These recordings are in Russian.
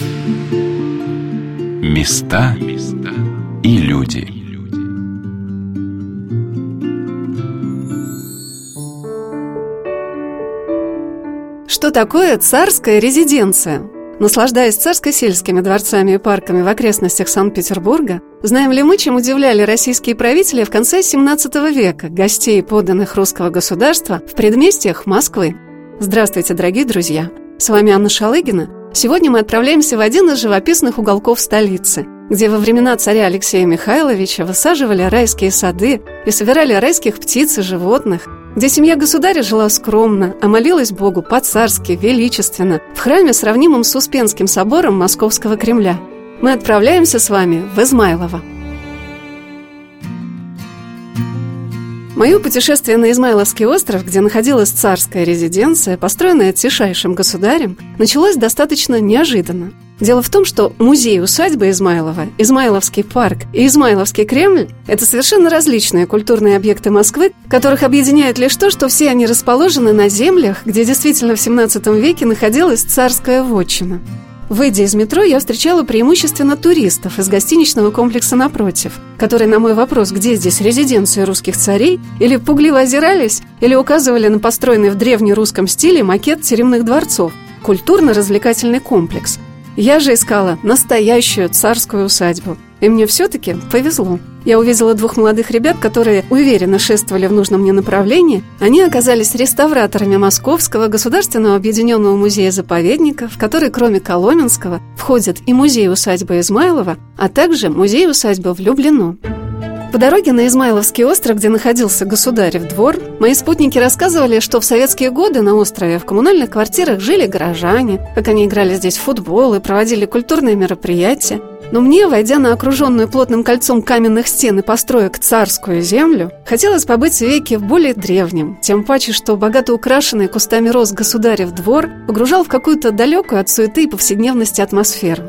Места и люди Что такое царская резиденция? Наслаждаясь царско-сельскими дворцами и парками в окрестностях Санкт-Петербурга, знаем ли мы, чем удивляли российские правители в конце 17 века гостей, подданных русского государства в предместьях Москвы? Здравствуйте, дорогие друзья! С вами Анна Шалыгина. Сегодня мы отправляемся в один из живописных уголков столицы, где во времена царя Алексея Михайловича высаживали райские сады и собирали райских птиц и животных, где семья государя жила скромно, а молилась Богу по-царски, величественно, в храме, сравнимом с Успенским собором Московского Кремля. Мы отправляемся с вами в Измайлово. Мое путешествие на Измайловский остров, где находилась царская резиденция, построенная тишайшим государем, началось достаточно неожиданно. Дело в том, что музей усадьбы Измайлова, Измайловский парк и Измайловский Кремль – это совершенно различные культурные объекты Москвы, которых объединяет лишь то, что все они расположены на землях, где действительно в 17 веке находилась царская вотчина. Выйдя из метро, я встречала преимущественно туристов из гостиничного комплекса напротив, которые на мой вопрос, где здесь резиденция русских царей, или пугливо озирались, или указывали на построенный в древнерусском стиле макет тюремных дворцов, культурно-развлекательный комплекс. Я же искала настоящую царскую усадьбу. И мне все-таки повезло. Я увидела двух молодых ребят, которые уверенно шествовали в нужном мне направлении. Они оказались реставраторами Московского государственного объединенного музея-заповедника, в который, кроме Коломенского, входит и музей-усадьба Измайлова, а также музей-усадьба в Люблино. По дороге на Измайловский остров, где находился государев двор, мои спутники рассказывали, что в советские годы на острове в коммунальных квартирах жили горожане, как они играли здесь в футбол и проводили культурные мероприятия. Но мне, войдя на окруженную плотным кольцом каменных стен и построек царскую землю, хотелось побыть в веке в более древнем, тем паче, что богато украшенный кустами роз государев двор погружал в какую-то далекую от суеты и повседневности атмосферу.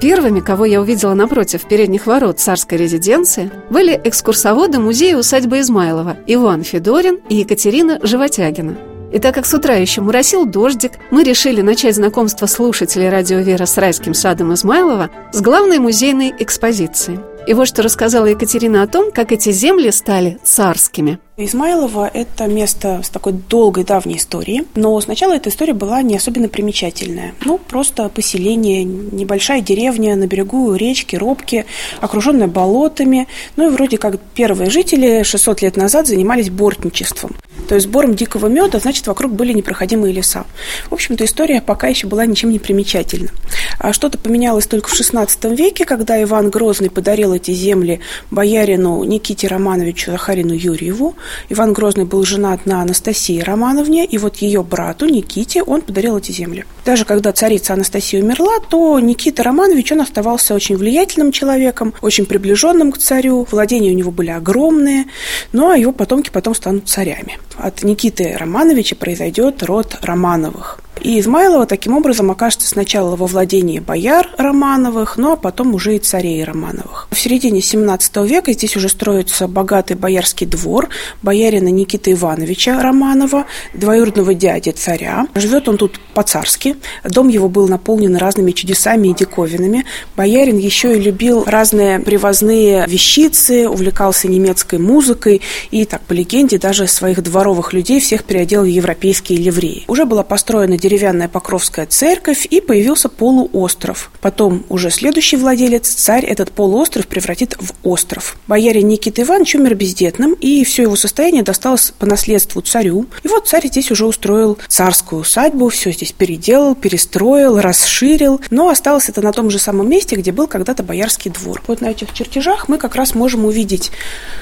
Первыми, кого я увидела напротив передних ворот царской резиденции, были экскурсоводы музея усадьбы Измайлова Иван Федорин и Екатерина Животягина. И так как с утра еще моросил дождик, мы решили начать знакомство слушателей радио «Вера» с райским садом Измайлова с главной музейной экспозиции. И вот что рассказала Екатерина о том, как эти земли стали царскими. Измайлово – это место с такой долгой давней историей, но сначала эта история была не особенно примечательная. Ну, просто поселение, небольшая деревня на берегу речки Робки, окруженная болотами. Ну и вроде как первые жители 600 лет назад занимались бортничеством. То есть сбором дикого меда, значит, вокруг были непроходимые леса. В общем-то, история пока еще была ничем не примечательна. А что-то поменялось только в XVI веке, когда Иван Грозный подарил эти земли боярину Никите Романовичу Захарину Юрьеву. Иван Грозный был женат на Анастасии Романовне, и вот ее брату Никите он подарил эти земли. Даже когда царица Анастасия умерла, то Никита Романович, он оставался очень влиятельным человеком, очень приближенным к царю, владения у него были огромные, ну а его потомки потом станут царями. От Никиты Романовича произойдет род Романовых. И Измайлова таким образом окажется сначала во владении бояр Романовых, ну а потом уже и царей Романовых. В середине 17 века здесь уже строится богатый боярский двор боярина Никиты Ивановича Романова, двоюродного дяди царя. Живет он тут по-царски. Дом его был наполнен разными чудесами и диковинами. Боярин еще и любил разные привозные вещицы, увлекался немецкой музыкой и, так по легенде, даже своих дворовых людей всех переодел в европейские ливреи. Уже была построена деревянная Покровская церковь, и появился полуостров. Потом уже следующий владелец, царь, этот полуостров превратит в остров. Боярин Никита Иванович умер бездетным, и все его состояние досталось по наследству царю. И вот царь здесь уже устроил царскую усадьбу, все здесь переделал, перестроил, расширил, но осталось это на том же самом месте, где был когда-то боярский двор. Вот на этих чертежах мы как раз можем увидеть,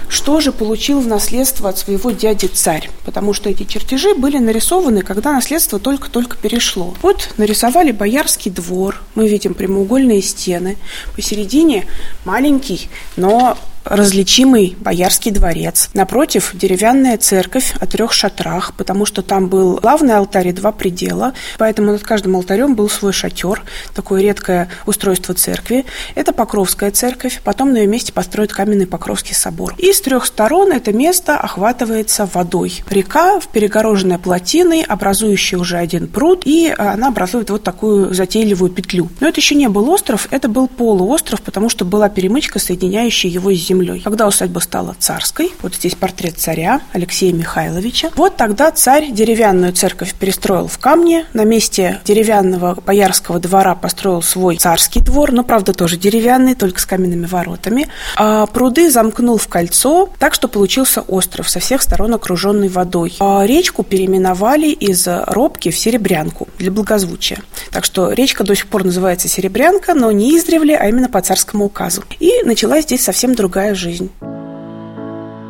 что же получил в наследство от своего дяди царь, потому что эти чертежи были нарисованы, когда наследство только-только только перешло. Вот нарисовали боярский двор. Мы видим прямоугольные стены. Посередине маленький, но различимый боярский дворец. Напротив деревянная церковь о трех шатрах, потому что там был главный алтарь и два предела, поэтому над каждым алтарем был свой шатер, такое редкое устройство церкви. Это Покровская церковь, потом на ее месте построят каменный Покровский собор. И с трех сторон это место охватывается водой. Река, перегороженная плотиной, образующая уже один пруд, и она образует вот такую затейливую петлю. Но это еще не был остров, это был полуостров, потому что была перемычка, соединяющая его с землей. Когда усадьба стала царской, вот здесь портрет царя Алексея Михайловича, вот тогда царь деревянную церковь перестроил в камне, на месте деревянного боярского двора построил свой царский двор, но, правда, тоже деревянный, только с каменными воротами, а пруды замкнул в кольцо, так что получился остров со всех сторон окруженный водой. А речку переименовали из Робки в Серебрянку для благозвучия. Так что речка до сих пор называется Серебрянка, но не издревле, а именно по царскому указу. И началась здесь совсем другая жизнь.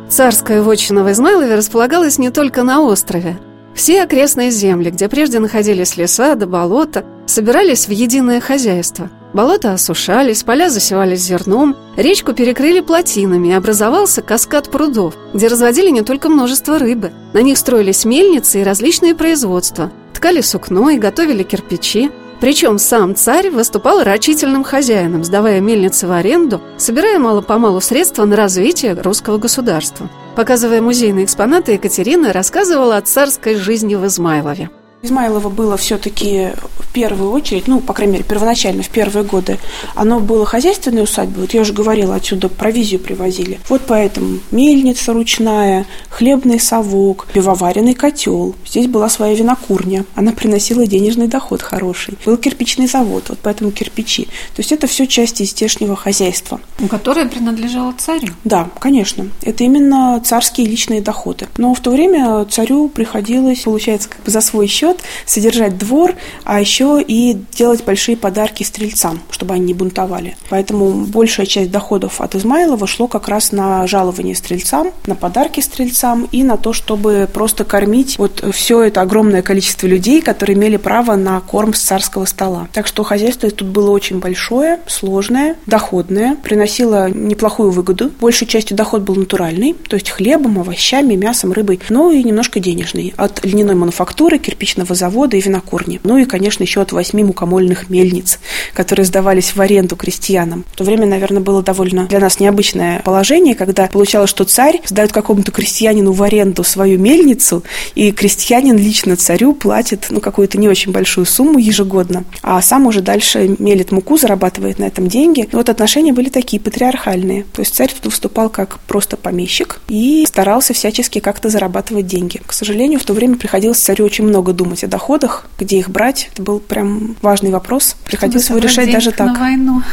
Царская вотчина в Измайлове располагалась не только на острове. Все окрестные земли, где прежде находились леса да болота, собирались в единое хозяйство. Болота осушались, поля засевались зерном, речку перекрыли плотинами, и образовался каскад прудов, где разводили не только множество рыбы. На них строились мельницы и различные производства, ткали сукно и готовили кирпичи. Причем сам царь выступал рачительным хозяином, сдавая мельницы в аренду, собирая мало-помалу средства на развитие русского государства. Показывая музейные экспонаты, Екатерина рассказывала о царской жизни в Измайлове. Измайлово было все-таки в первую очередь, ну, по крайней мере, первоначально, в первые годы, оно было хозяйственной усадьбой. Вот я уже говорила, отсюда провизию привозили. Вот поэтому мельница ручная, хлебный совок, пивоваренный котел. Здесь была своя винокурня. Она приносила денежный доход хороший. Был кирпичный завод, вот поэтому кирпичи. То есть это все части здешнего хозяйства. Которое принадлежало царю? Да, конечно. Это именно царские личные доходы. Но в то время царю приходилось, получается, как бы за свой счет счет содержать двор, а еще и делать большие подарки стрельцам, чтобы они не бунтовали. Поэтому большая часть доходов от Измайлова шло как раз на жалование стрельцам, на подарки стрельцам и на то, чтобы просто кормить вот все это огромное количество людей, которые имели право на корм с царского стола. Так что хозяйство тут было очень большое, сложное, доходное, приносило неплохую выгоду. Большей частью доход был натуральный, то есть хлебом, овощами, мясом, рыбой, но и немножко денежный. От льняной мануфактуры, кирпичного молочного завода и винокурни. Ну и, конечно, еще от восьми мукомольных мельниц, которые сдавались в аренду крестьянам. В то время, наверное, было довольно для нас необычное положение, когда получалось, что царь сдает какому-то крестьянину в аренду свою мельницу, и крестьянин лично царю платит ну, какую-то не очень большую сумму ежегодно, а сам уже дальше мелит муку, зарабатывает на этом деньги. И вот отношения были такие патриархальные. То есть царь выступал как просто помещик и старался всячески как-то зарабатывать деньги. К сожалению, в то время приходилось царю очень много думать думать о доходах, где их брать. Это был прям важный вопрос. Приходилось его решать даже так. на войну.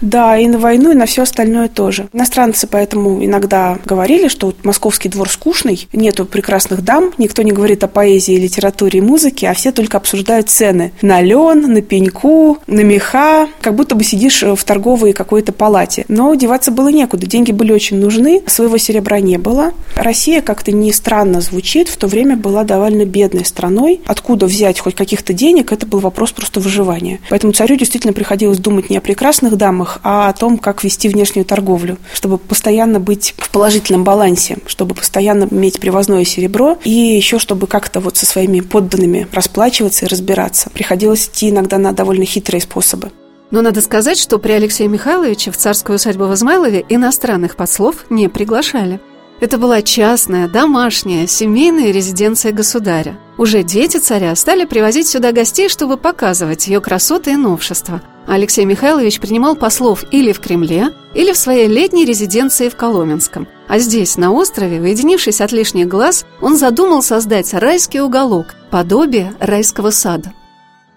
Да, и на войну, и на все остальное тоже. Иностранцы поэтому иногда говорили, что вот московский двор скучный, нету прекрасных дам, никто не говорит о поэзии, литературе и музыке, а все только обсуждают цены на лен, на пеньку, на меха, как будто бы сидишь в торговой какой-то палате. Но деваться было некуда, деньги были очень нужны, своего серебра не было. Россия, как-то не странно звучит, в то время была довольно бедной страной, откуда взять хоть каких-то денег, это был вопрос просто выживания. Поэтому царю действительно приходилось думать не о прекрасных дамах, а о том, как вести внешнюю торговлю, чтобы постоянно быть в положительном балансе, чтобы постоянно иметь привозное серебро и еще чтобы как-то вот со своими подданными расплачиваться и разбираться. Приходилось идти иногда на довольно хитрые способы. Но надо сказать, что при Алексее Михайловиче в царскую усадьбу в Измайлове иностранных послов не приглашали. Это была частная, домашняя, семейная резиденция государя. Уже дети царя стали привозить сюда гостей, чтобы показывать ее красоты и новшества. Алексей Михайлович принимал послов или в Кремле, или в своей летней резиденции в Коломенском. А здесь, на острове, уединившись от лишних глаз, он задумал создать райский уголок, подобие райского сада.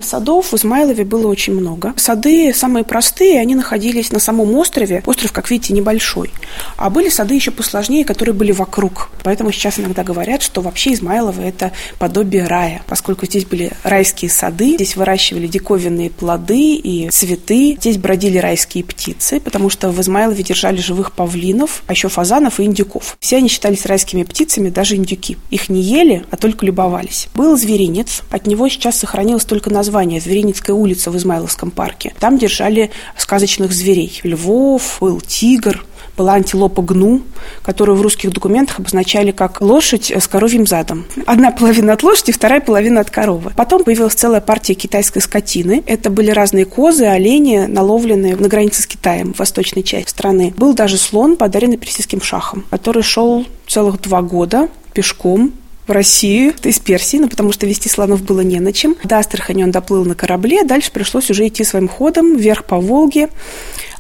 Садов в Измайлове было очень много. Сады самые простые, они находились на самом острове. Остров, как видите, небольшой. А были сады еще посложнее, которые были вокруг. Поэтому сейчас иногда говорят, что вообще Измайлово – это подобие рая, поскольку здесь были райские сады, здесь выращивали диковинные плоды и цветы, здесь бродили райские птицы, потому что в Измайлове держали живых павлинов, а еще фазанов и индюков. Все они считались райскими птицами, даже индюки. Их не ели, а только любовались. Был зверинец, от него сейчас сохранилось только название название Звериницкая улица в Измайловском парке. Там держали сказочных зверей. Львов, был тигр, была антилопа гну, которую в русских документах обозначали как лошадь с коровьим задом. Одна половина от лошади, вторая половина от коровы. Потом появилась целая партия китайской скотины. Это были разные козы, олени, наловленные на границе с Китаем, в восточной части страны. Был даже слон, подаренный персидским шахом, который шел целых два года пешком в Россию из Персии, ну, потому что вести слонов было не на чем. До Астрахани он доплыл на корабле, дальше пришлось уже идти своим ходом вверх по Волге.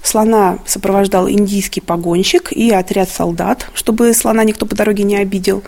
Слона сопровождал индийский погонщик и отряд солдат, чтобы слона никто по дороге не обидел.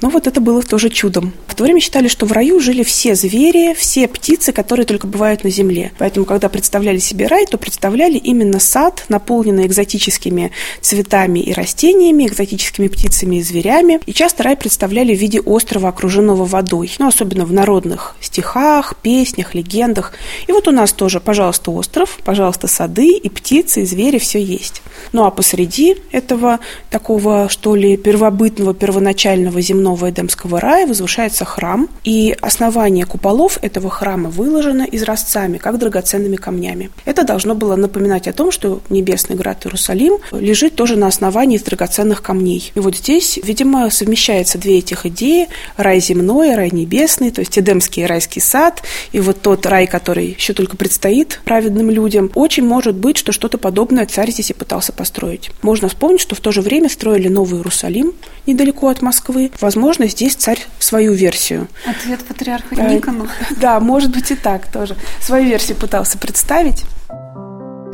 Но вот это было тоже чудом. В то время считали, что в раю жили все звери, все птицы, которые только бывают на земле. Поэтому, когда представляли себе рай, то представляли именно сад, наполненный экзотическими цветами и растениями, экзотическими птицами и зверями. И часто рай представляли в виде острова, окруженного водой. Ну, особенно в народных стихах, песнях, легендах. И вот у нас тоже, пожалуйста, остров, пожалуйста, сады и птицы, птицы и звери, все есть. Ну а посреди этого такого, что ли, первобытного, первоначального земного Эдемского рая возвышается храм, и основание куполов этого храма выложено изразцами, как драгоценными камнями. Это должно было напоминать о том, что небесный град Иерусалим лежит тоже на основании из драгоценных камней. И вот здесь, видимо, совмещаются две этих идеи – рай земной, рай небесный, то есть Эдемский райский сад, и вот тот рай, который еще только предстоит праведным людям. Очень может быть, что что-то подобное царь здесь и пытался построить. Можно вспомнить, что в то же время строили Новый Иерусалим недалеко от Москвы. Возможно, здесь царь свою версию. Ответ патриарха э, Никону. Да, может быть и так тоже. Свою версию пытался представить.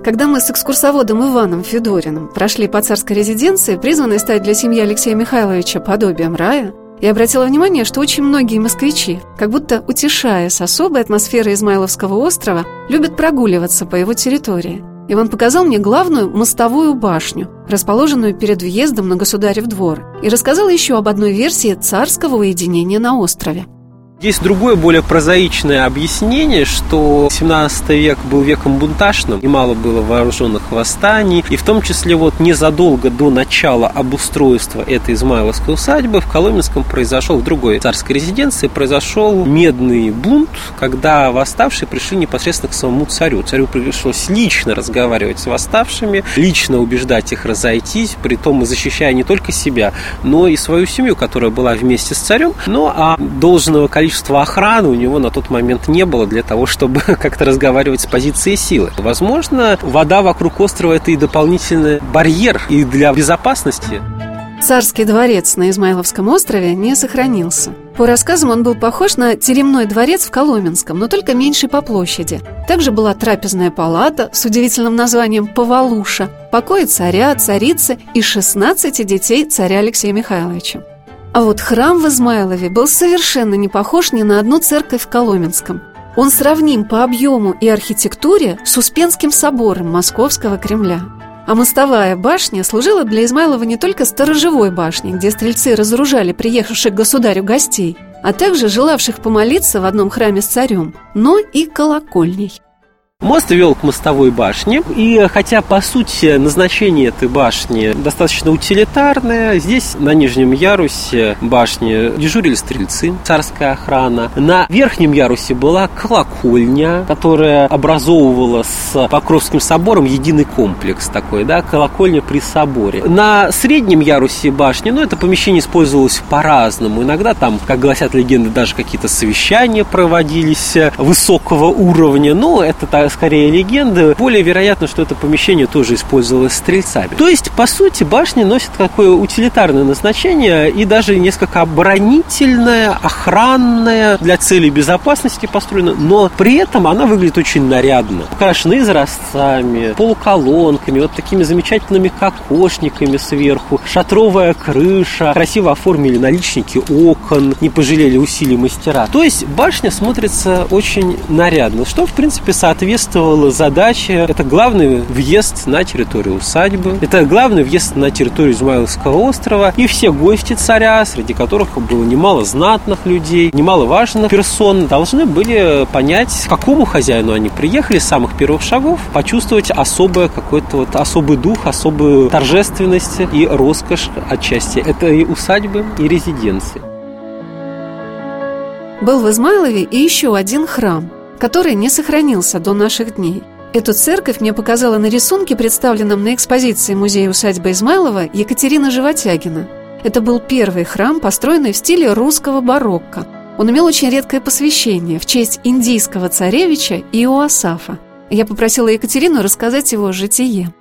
Когда мы с экскурсоводом Иваном Федориным прошли по царской резиденции, призванной стать для семьи Алексея Михайловича подобием рая, я обратила внимание, что очень многие москвичи, как будто утешаясь особой атмосферой Измайловского острова, любят прогуливаться по его территории – Иван показал мне главную мостовую башню, расположенную перед въездом на Государев двор, и рассказал еще об одной версии царского уединения на острове – есть другое, более прозаичное объяснение, что 17 век был веком бунтажным, немало было вооруженных восстаний, и в том числе вот незадолго до начала обустройства этой Измайловской усадьбы в Коломенском произошел, в другой царской резиденции произошел медный бунт, когда восставшие пришли непосредственно к самому царю. Царю пришлось лично разговаривать с восставшими, лично убеждать их разойтись, при том защищая не только себя, но и свою семью, которая была вместе с царем. Ну а должного количества количества охраны у него на тот момент не было для того, чтобы как-то разговаривать с позиции силы. Возможно, вода вокруг острова – это и дополнительный барьер и для безопасности. Царский дворец на Измайловском острове не сохранился. По рассказам он был похож на теремной дворец в Коломенском, но только меньше по площади. Также была трапезная палата с удивительным названием «Повалуша», покои царя, царицы и 16 детей царя Алексея Михайловича. А вот храм в Измайлове был совершенно не похож ни на одну церковь в Коломенском. Он сравним по объему и архитектуре с Успенским собором Московского Кремля. А мостовая башня служила для Измайлова не только сторожевой башней, где стрельцы разоружали приехавших к государю гостей, а также желавших помолиться в одном храме с царем, но и колокольней. Мост вел к мостовой башне, и хотя, по сути, назначение этой башни достаточно утилитарное, здесь на нижнем ярусе башни дежурили стрельцы, царская охрана. На верхнем ярусе была колокольня, которая образовывала с Покровским собором единый комплекс такой, да, колокольня при соборе. На среднем ярусе башни, ну, это помещение использовалось по-разному. Иногда там, как гласят легенды, даже какие-то совещания проводились высокого уровня, но это скорее легенды. Более вероятно, что это помещение тоже использовалось стрельцами. То есть, по сути, башни носят такое утилитарное назначение и даже несколько оборонительное, охранное, для целей безопасности построено, но при этом она выглядит очень нарядно. Украшены изразцами, полуколонками, вот такими замечательными кокошниками сверху, шатровая крыша, красиво оформили наличники окон, не пожалели усилий мастера. То есть башня смотрится очень нарядно, что, в принципе, соответствует соответствовала задаче. Это главный въезд на территорию усадьбы. Это главный въезд на территорию Измайловского острова. И все гости царя, среди которых было немало знатных людей, немало важных персон, должны были понять, какому хозяину они приехали с самых первых шагов, почувствовать особое какой-то вот особый дух, особую торжественность и роскошь отчасти этой усадьбы и резиденции. Был в Измайлове и еще один храм – который не сохранился до наших дней. Эту церковь мне показала на рисунке, представленном на экспозиции музея усадьбы Измайлова Екатерина Животягина. Это был первый храм, построенный в стиле русского барокко. Он имел очень редкое посвящение в честь индийского царевича Иоасафа. Я попросила Екатерину рассказать его житие.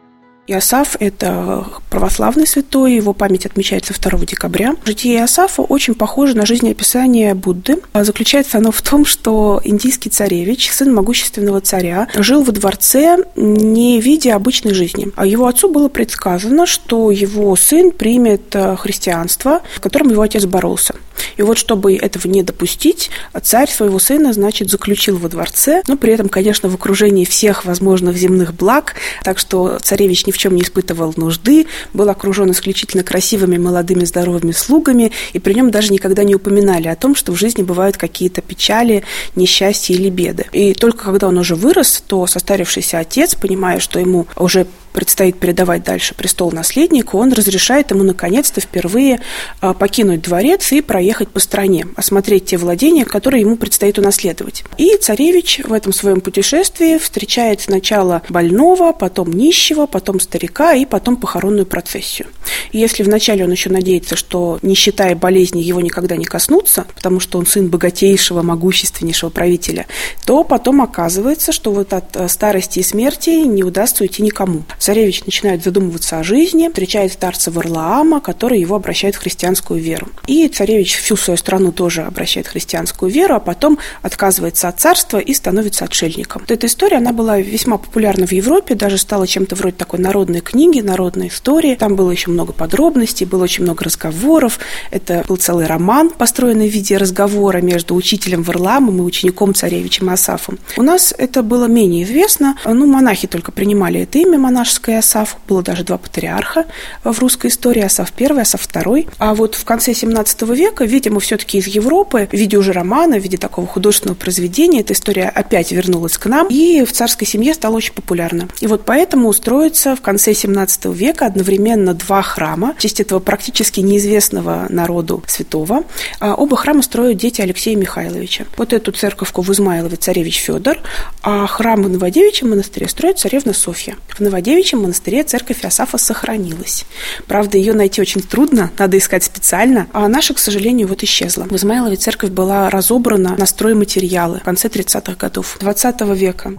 Иосаф – это православный святой, его память отмечается 2 декабря. Житие Иосафа очень похоже на жизнеописание Будды. А заключается оно в том, что индийский царевич, сын могущественного царя, жил во дворце не в виде обычной жизни. А его отцу было предсказано, что его сын примет э, христианство, с которым его отец боролся. И вот, чтобы этого не допустить, царь своего сына, значит, заключил во дворце, но при этом, конечно, в окружении всех возможных земных благ, так что царевич ни в чем не испытывал нужды, был окружен исключительно красивыми, молодыми, здоровыми слугами, и при нем даже никогда не упоминали о том, что в жизни бывают какие-то печали, несчастья или беды. И только когда он уже вырос, то состарившийся отец, понимая, что ему уже предстоит передавать дальше престол наследнику, он разрешает ему наконец-то впервые а, покинуть дворец и проехать по стране, осмотреть те владения, которые ему предстоит унаследовать. И царевич в этом своем путешествии встречает сначала больного, потом нищего, потом старика и потом похоронную процессию. И если вначале он еще надеется, что нищета и болезни его никогда не коснутся, потому что он сын богатейшего, могущественнейшего правителя, то потом оказывается, что вот от э, старости и смерти не удастся уйти никому. Царевич начинает задумываться о жизни, встречает старца Варлаама, который его обращает в христианскую веру. И царевич всю свою страну тоже обращает в христианскую веру, а потом отказывается от царства и становится отшельником. Вот эта история, она была весьма популярна в Европе, даже стала чем-то вроде такой народной книги, народной истории. Там было еще много подробностей, было очень много разговоров. Это был целый роман, построенный в виде разговора между учителем Варламом и учеником царевичем Асафом. У нас это было менее известно. Ну, монахи только принимали это имя монашеское, Петровская Асаф. Было даже два патриарха в русской истории, Асаф I, Асаф II. А вот в конце 17 века, видимо, все-таки из Европы, в виде уже романа, в виде такого художественного произведения, эта история опять вернулась к нам, и в царской семье стала очень популярна. И вот поэтому устроится в конце 17 века одновременно два храма в честь этого практически неизвестного народу святого. А оба храма строят дети Алексея Михайловича. Вот эту церковку в Измайлове царевич Федор, а храм в Новодевичьем монастыре строит царевна Софья. В Новодевичьем Девичьем монастыре церковь Иосафа сохранилась. Правда, ее найти очень трудно, надо искать специально, а наша, к сожалению, вот исчезла. В Измайлове церковь была разобрана на стройматериалы в конце 30-х годов 20 века.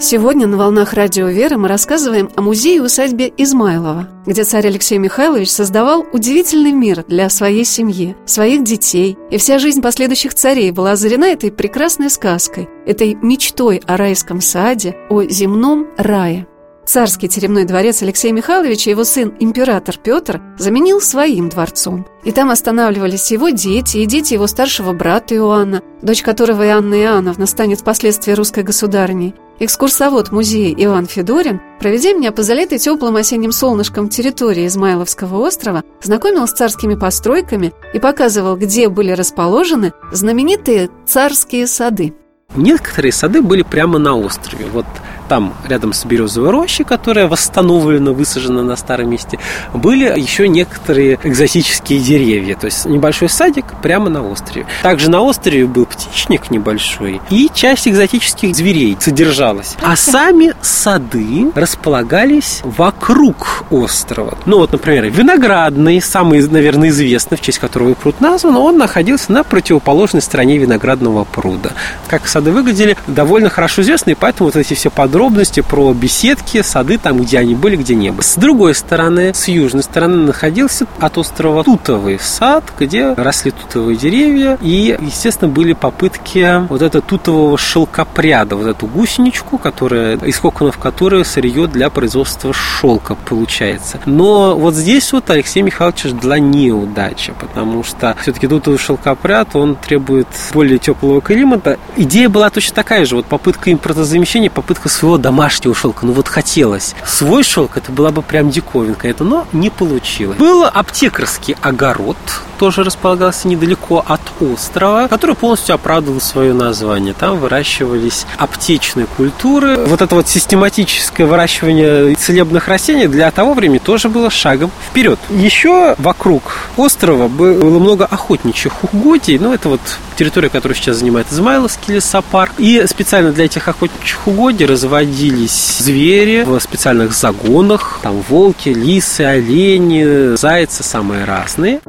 Сегодня на «Волнах Радио Веры» мы рассказываем о музее-усадьбе Измайлова, где царь Алексей Михайлович создавал удивительный мир для своей семьи, своих детей, и вся жизнь последующих царей была озарена этой прекрасной сказкой, этой мечтой о райском саде, о земном рае. Царский теремной дворец Алексея Михайловича его сын император Петр заменил своим дворцом. И там останавливались его дети и дети его старшего брата Иоанна, дочь которого Иоанна Иоанновна станет впоследствии русской государыней. Экскурсовод музея Иван Федорин, проведя меня по залитой теплым осенним солнышком территории Измайловского острова, знакомил с царскими постройками и показывал, где были расположены знаменитые царские сады. Некоторые сады были прямо на острове. Вот там, рядом с березовой рощей, которая восстановлена, высажена на старом месте, были еще некоторые экзотические деревья. То есть небольшой садик прямо на острове. Также на острове был птичник небольшой, и часть экзотических зверей содержалась. А сами сады располагались вокруг острова. Ну вот, например, виноградный, самый, наверное, известный, в честь которого пруд назван, он находился на противоположной стороне виноградного пруда. Как сады выглядели, довольно хорошо известны, и поэтому вот эти все подробности подробности про беседки, сады, там, где они были, где не было. С другой стороны, с южной стороны находился от острова Тутовый сад, где росли тутовые деревья, и, естественно, были попытки вот этого тутового шелкопряда, вот эту гусеничку, которая, из коконов которой сырье для производства шелка получается. Но вот здесь вот Алексей Михайлович ждала неудача, потому что все-таки тутовый шелкопряд, он требует более теплого климата. Идея была точно такая же, вот попытка импортозамещения, попытка своего домашнего шелка. Ну вот хотелось. Свой шелк это была бы прям диковинка. Это, но не получилось. Был аптекарский огород тоже располагался недалеко от острова, который полностью оправдывал свое название. Там выращивались аптечные культуры. Вот это вот систематическое выращивание целебных растений для того времени тоже было шагом вперед. Еще вокруг острова было много охотничьих угодий. Ну, это вот территория, которую сейчас занимает Измайловский лесопарк. И специально для этих охотничьих угодий разводились звери в специальных загонах. Там волки, лисы, олени, зайцы самые разные.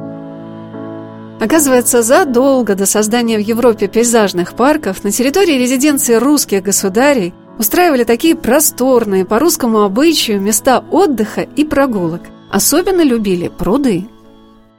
Оказывается, задолго до создания в Европе пейзажных парков на территории резиденции русских государей устраивали такие просторные по русскому обычаю места отдыха и прогулок. Особенно любили пруды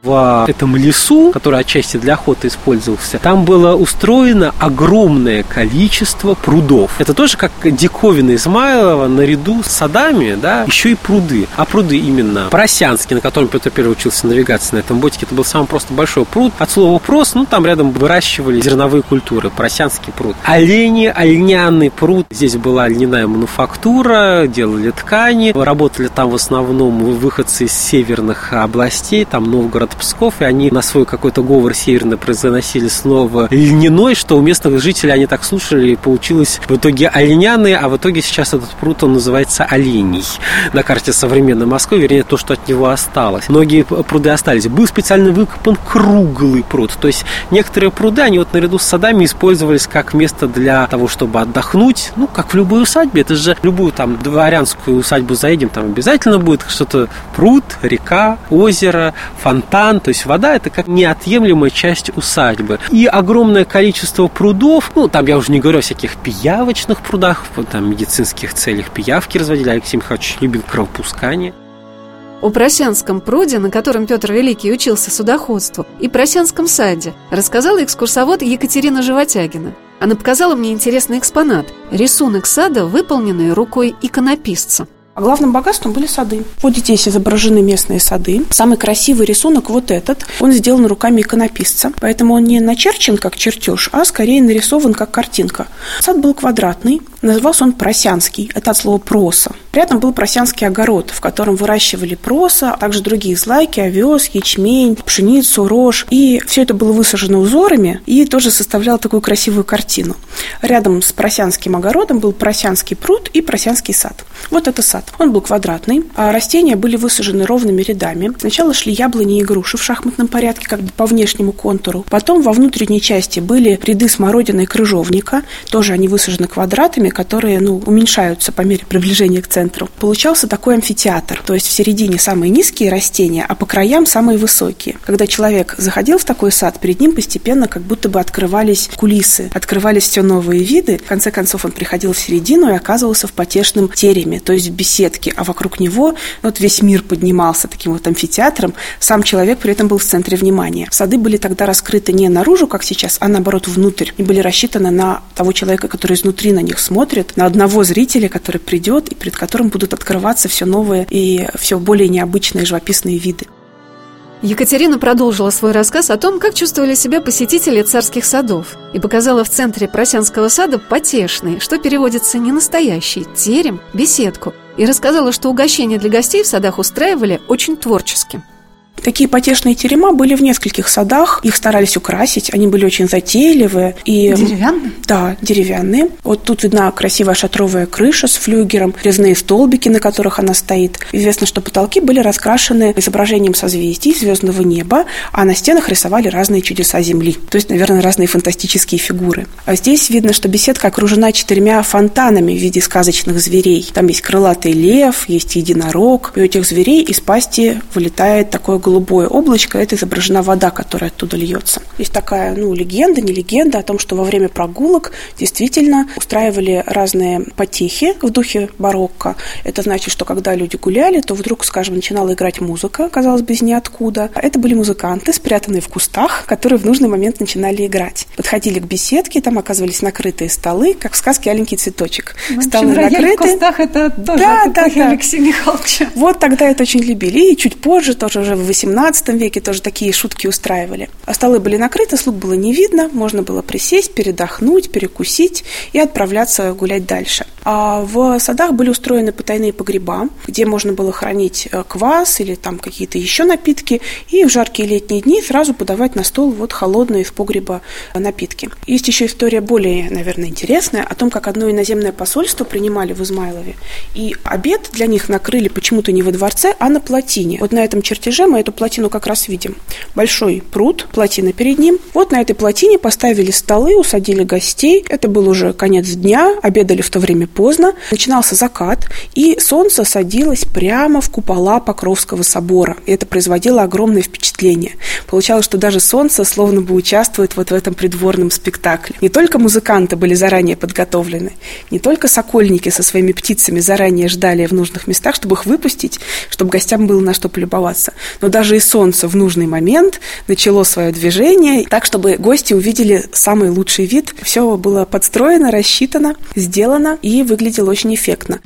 в этом лесу, который отчасти для охоты использовался, там было устроено огромное количество прудов. Это тоже как диковина Измайлова наряду с садами, да, еще и пруды. А пруды именно Поросянский, на котором Петр Первый учился навигации на этом ботике, это был самый просто большой пруд. От слова прос, ну там рядом выращивали зерновые культуры, Поросянский пруд. Олени, льняный пруд. Здесь была льняная мануфактура, делали ткани. Работали там в основном выходцы из северных областей, там Новгород, Псков, и они на свой какой-то говор северный произносили слово льняной, что у местных жителей они так слушали, и получилось в итоге оленяный, а в итоге сейчас этот пруд, он называется оленей на карте современной Москвы, вернее, то, что от него осталось. Многие пруды остались. Был специально выкопан круглый пруд, то есть некоторые пруды, они вот наряду с садами использовались как место для того, чтобы отдохнуть, ну, как в любой усадьбе, это же любую там дворянскую усадьбу заедем, там обязательно будет что-то пруд, река, озеро, фонтан, фонтан, то есть вода это как неотъемлемая часть усадьбы. И огромное количество прудов, ну там я уже не говорю о всяких пиявочных прудах, там медицинских целях пиявки разводили, Алексей Михайлович любил кровопускание. О Просянском пруде, на котором Петр Великий учился судоходству, и Просянском саде рассказала экскурсовод Екатерина Животягина. Она показала мне интересный экспонат – рисунок сада, выполненный рукой иконописца. А главным богатством были сады. Вот здесь изображены местные сады. Самый красивый рисунок вот этот. Он сделан руками иконописца. Поэтому он не начерчен как чертеж, а скорее нарисован как картинка. Сад был квадратный. Назывался он Просянский. Это от слова проса. Рядом был просянский огород, в котором выращивали проса, а также другие злайки, овес, ячмень, пшеницу, рожь. И все это было высажено узорами и тоже составляло такую красивую картину. Рядом с просянским огородом был просянский пруд и просянский сад. Вот это сад. Он был квадратный, а растения были высажены ровными рядами. Сначала шли яблони и груши в шахматном порядке, как бы по внешнему контуру. Потом во внутренней части были ряды смородины и крыжовника. Тоже они высажены квадратами, которые ну, уменьшаются по мере приближения к центру. Получался такой амфитеатр. То есть в середине самые низкие растения, а по краям самые высокие. Когда человек заходил в такой сад, перед ним постепенно как будто бы открывались кулисы, открывались все новые виды. В конце концов он приходил в середину и оказывался в потешном тереме, то есть в беседе беседки, а вокруг него вот весь мир поднимался таким вот амфитеатром. Сам человек при этом был в центре внимания. Сады были тогда раскрыты не наружу, как сейчас, а наоборот внутрь. И были рассчитаны на того человека, который изнутри на них смотрит, на одного зрителя, который придет и перед которым будут открываться все новые и все более необычные живописные виды. Екатерина продолжила свой рассказ о том, как чувствовали себя посетители царских садов и показала в центре Просянского сада потешный, что переводится не настоящий, терем, беседку, и рассказала, что угощения для гостей в садах устраивали очень творчески. Такие потешные терема были в нескольких садах. Их старались украсить. Они были очень затейливые. И, деревянные? Да, деревянные. Вот тут видна красивая шатровая крыша с флюгером, резные столбики, на которых она стоит. Известно, что потолки были раскрашены изображением созвездий, звездного неба, а на стенах рисовали разные чудеса Земли. То есть, наверное, разные фантастические фигуры. А здесь видно, что беседка окружена четырьмя фонтанами в виде сказочных зверей. Там есть крылатый лев, есть единорог. И у этих зверей из пасти вылетает такое голубое облачко, это изображена вода, которая оттуда льется. Есть такая, ну, легенда, не легенда о том, что во время прогулок действительно устраивали разные потехи в духе барокко. Это значит, что когда люди гуляли, то вдруг, скажем, начинала играть музыка, казалось бы, из ниоткуда. Это были музыканты, спрятанные в кустах, которые в нужный момент начинали играть. Подходили к беседке, там оказывались накрытые столы, как в сказке «Аленький цветочек». Ну, столы накрыты. в кустах это тоже да, да, да. Алексея Михайловича. Вот тогда это очень любили. И чуть позже, тоже уже в XVIII веке тоже такие шутки устраивали. А столы были накрыты, слуг было не видно, можно было присесть, передохнуть, перекусить и отправляться гулять дальше. А в садах были устроены потайные погреба, где можно было хранить э, квас или там какие-то еще напитки, и в жаркие летние дни сразу подавать на стол вот холодные из погреба напитки. Есть еще история более, наверное, интересная о том, как одно иноземное посольство принимали в Измайлове, и обед для них накрыли почему-то не во дворце, а на плотине. Вот на этом чертеже мы эту плотину как раз видим. Большой пруд, плотина перед ним. Вот на этой плотине поставили столы, усадили гостей. Это был уже конец дня, обедали в то время поздно. Начинался закат, и солнце садилось прямо в купола Покровского собора. И это производило огромное впечатление. Получалось, что даже солнце словно бы участвует вот в этом придворном спектакле. Не только музыканты были заранее подготовлены, не только сокольники со своими птицами заранее ждали в нужных местах, чтобы их выпустить, чтобы гостям было на что полюбоваться, но даже и солнце в нужный момент начало свое движение так, чтобы гости увидели самый лучший вид. Все было подстроено, рассчитано, сделано и выглядело очень эффектно.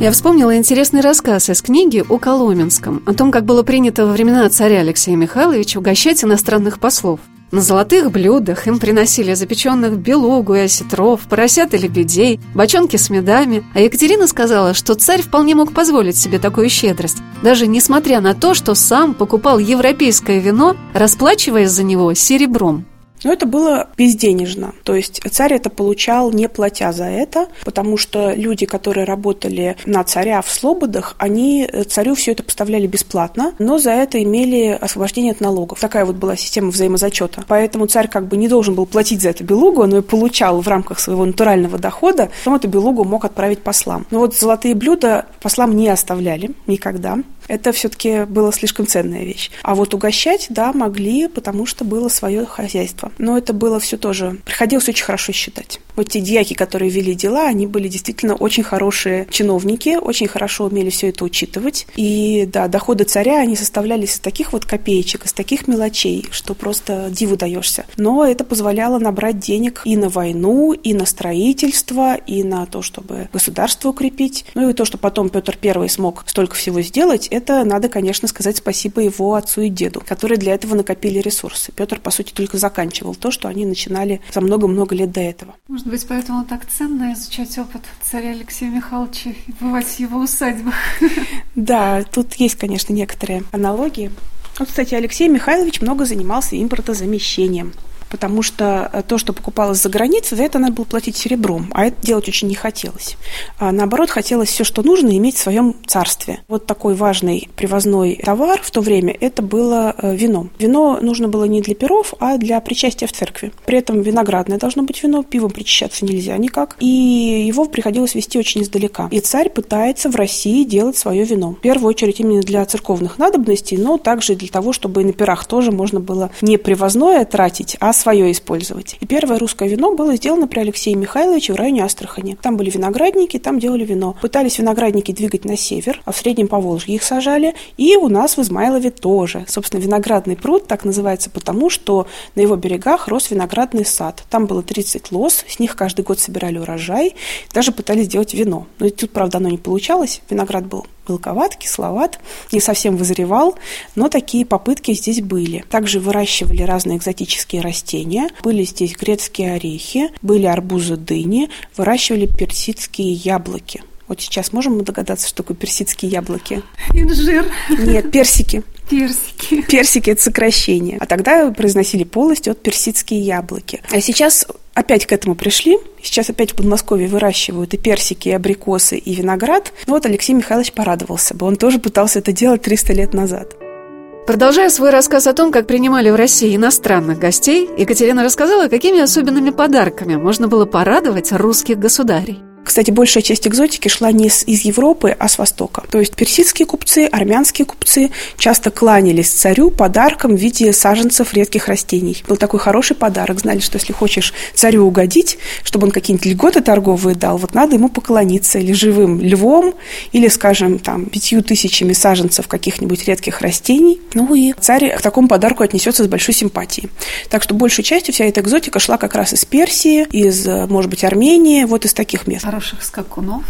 Я вспомнила интересный рассказ из книги о Коломенском, о том, как было принято во времена царя Алексея Михайловича угощать иностранных послов. На золотых блюдах им приносили запеченных белугу и осетров, поросят и лебедей, бочонки с медами. А Екатерина сказала, что царь вполне мог позволить себе такую щедрость, даже несмотря на то, что сам покупал европейское вино, расплачиваясь за него серебром. Но это было безденежно. То есть царь это получал, не платя за это, потому что люди, которые работали на царя в слободах, они царю все это поставляли бесплатно, но за это имели освобождение от налогов. Такая вот была система взаимозачета. Поэтому царь как бы не должен был платить за эту белугу, но и получал в рамках своего натурального дохода, потом эту белугу мог отправить послам. Но вот золотые блюда послам не оставляли никогда это все-таки была слишком ценная вещь. А вот угощать, да, могли, потому что было свое хозяйство. Но это было все тоже, приходилось очень хорошо считать. Вот те дьяки, которые вели дела, они были действительно очень хорошие чиновники, очень хорошо умели все это учитывать. И да, доходы царя, они составлялись из таких вот копеечек, из таких мелочей, что просто диву даешься. Но это позволяло набрать денег и на войну, и на строительство, и на то, чтобы государство укрепить. Ну и то, что потом Петр I смог столько всего сделать, это надо, конечно, сказать спасибо его отцу и деду, которые для этого накопили ресурсы. Петр, по сути, только заканчивал то, что они начинали за много-много лет до этого. Может быть, поэтому так ценно изучать опыт царя Алексея Михайловича и бывать в его усадьбах. Да, тут есть, конечно, некоторые аналогии. Вот, кстати, Алексей Михайлович много занимался импортозамещением потому что э, то, что покупалось за границей, за это надо было платить серебром, а это делать очень не хотелось. А наоборот, хотелось все, что нужно, иметь в своем царстве. Вот такой важный привозной товар в то время – это было э, вино. Вино нужно было не для перов, а для причастия в церкви. При этом виноградное должно быть вино, пивом причащаться нельзя никак, и его приходилось вести очень издалека. И царь пытается в России делать свое вино. В первую очередь именно для церковных надобностей, но также для того, чтобы и на пирах тоже можно было не привозное тратить, а свое использовать. И первое русское вино было сделано при Алексее Михайловиче в районе Астрахани. Там были виноградники, там делали вино. Пытались виноградники двигать на север, а в Среднем Поволжье их сажали. И у нас в Измайлове тоже. Собственно, виноградный пруд так называется потому, что на его берегах рос виноградный сад. Там было 30 лос, с них каждый год собирали урожай, даже пытались сделать вино. Но тут, правда, оно не получалось. Виноград был мелковат, кисловат, не совсем вызревал, но такие попытки здесь были. Также выращивали разные экзотические растения. Были здесь грецкие орехи, были арбузы дыни, выращивали персидские яблоки. Вот сейчас можем мы догадаться, что такое персидские яблоки? Инжир. Нет, персики. Персики. Персики – это сокращение. А тогда произносили полностью от персидские яблоки. А сейчас опять к этому пришли. Сейчас опять в Подмосковье выращивают и персики, и абрикосы, и виноград. Ну вот Алексей Михайлович порадовался бы. Он тоже пытался это делать 300 лет назад. Продолжая свой рассказ о том, как принимали в России иностранных гостей, Екатерина рассказала, какими особенными подарками можно было порадовать русских государей. Кстати, большая часть экзотики шла не из Европы, а с Востока. То есть персидские купцы, армянские купцы часто кланялись царю подарком в виде саженцев редких растений. Был такой хороший подарок. Знали, что если хочешь царю угодить, чтобы он какие-нибудь льготы торговые дал, вот надо ему поклониться или живым львом, или, скажем, там, пятью тысячами саженцев каких-нибудь редких растений. Ну и царь к такому подарку отнесется с большой симпатией. Так что большей частью вся эта экзотика шла как раз из Персии, из, может быть, Армении, вот из таких мест хороших скакунов?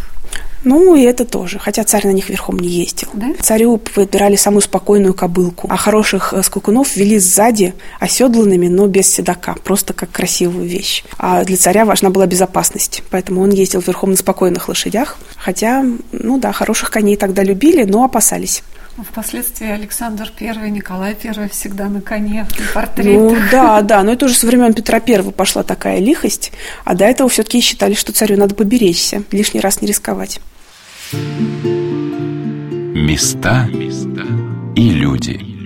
Ну, и это тоже. Хотя царь на них верхом не ездил. Да? Царю выбирали самую спокойную кобылку. А хороших э, скакунов вели сзади, оседланными, но без седока. Просто как красивую вещь. А для царя важна была безопасность. Поэтому он ездил верхом на спокойных лошадях. Хотя, ну да, хороших коней тогда любили, но опасались. Впоследствии Александр I, Николай I всегда на коне, в портретах. Ну да, да, но это уже со времен Петра I пошла такая лихость, а до этого все-таки считали, что царю надо поберечься, лишний раз не рисковать. Места и люди.